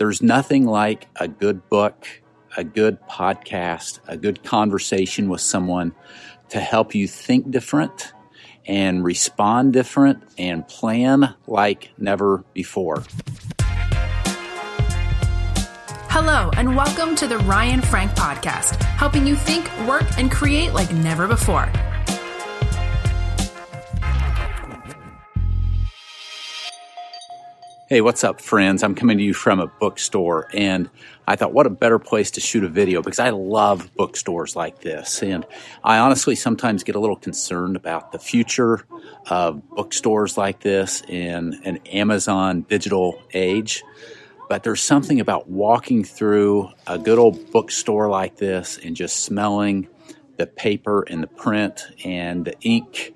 There's nothing like a good book, a good podcast, a good conversation with someone to help you think different and respond different and plan like never before. Hello, and welcome to the Ryan Frank Podcast, helping you think, work, and create like never before. Hey, what's up, friends? I'm coming to you from a bookstore, and I thought, what a better place to shoot a video because I love bookstores like this. And I honestly sometimes get a little concerned about the future of bookstores like this in an Amazon digital age. But there's something about walking through a good old bookstore like this and just smelling the paper and the print and the ink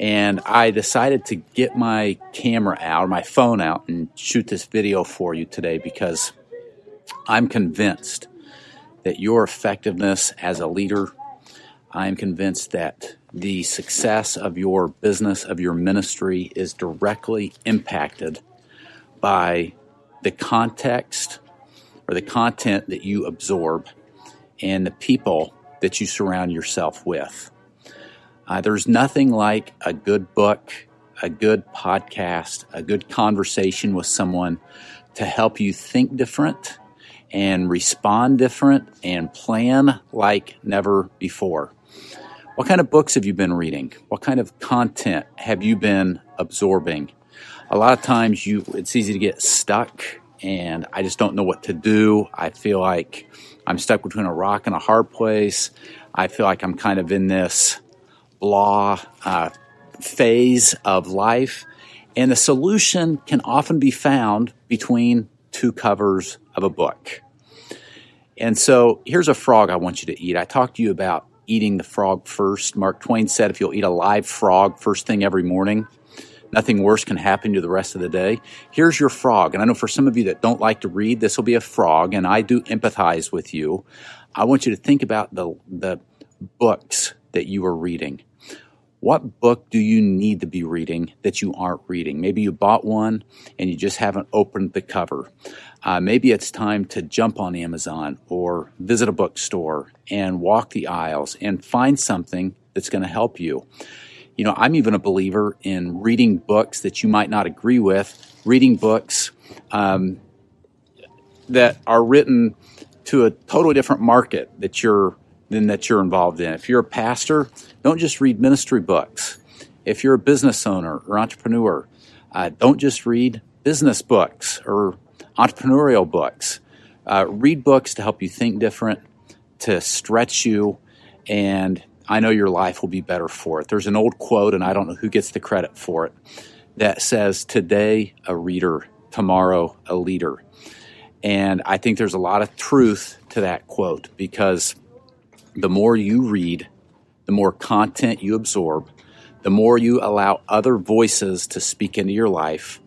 and I decided to get my camera out, my phone out, and shoot this video for you today because I'm convinced that your effectiveness as a leader, I'm convinced that the success of your business, of your ministry, is directly impacted by the context or the content that you absorb and the people that you surround yourself with. Uh, there's nothing like a good book, a good podcast, a good conversation with someone to help you think different and respond different and plan like never before. What kind of books have you been reading? What kind of content have you been absorbing? A lot of times you it's easy to get stuck and I just don't know what to do. I feel like I'm stuck between a rock and a hard place. I feel like I'm kind of in this blah uh, phase of life. And the solution can often be found between two covers of a book. And so here's a frog I want you to eat. I talked to you about eating the frog first. Mark Twain said if you'll eat a live frog first thing every morning, nothing worse can happen to the rest of the day. Here's your frog. And I know for some of you that don't like to read, this will be a frog, and I do empathize with you. I want you to think about the, the books that you are reading. What book do you need to be reading that you aren't reading? Maybe you bought one and you just haven't opened the cover. Uh, maybe it's time to jump on Amazon or visit a bookstore and walk the aisles and find something that's going to help you. You know, I'm even a believer in reading books that you might not agree with, reading books um, that are written to a totally different market that you're than that you're involved in. If you're a pastor, don't just read ministry books. If you're a business owner or entrepreneur, uh, don't just read business books or entrepreneurial books. Uh, read books to help you think different, to stretch you, and I know your life will be better for it. There's an old quote, and I don't know who gets the credit for it, that says, Today a reader, tomorrow a leader. And I think there's a lot of truth to that quote because the more you read, the more content you absorb, the more you allow other voices to speak into your life,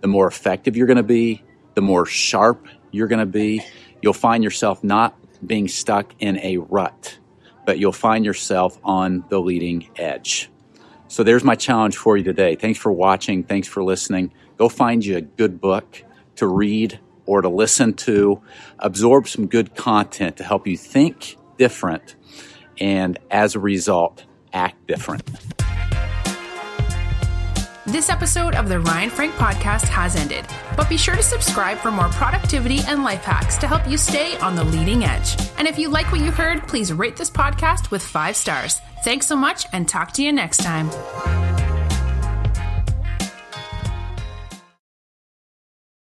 the more effective you're going to be, the more sharp you're going to be. You'll find yourself not being stuck in a rut, but you'll find yourself on the leading edge. So there's my challenge for you today. Thanks for watching. Thanks for listening. Go find you a good book to read or to listen to. Absorb some good content to help you think different and as a result, act different. This episode of the Ryan Frank podcast has ended, but be sure to subscribe for more productivity and life hacks to help you stay on the leading edge. And if you like what you heard, please rate this podcast with five stars. Thanks so much and talk to you next time.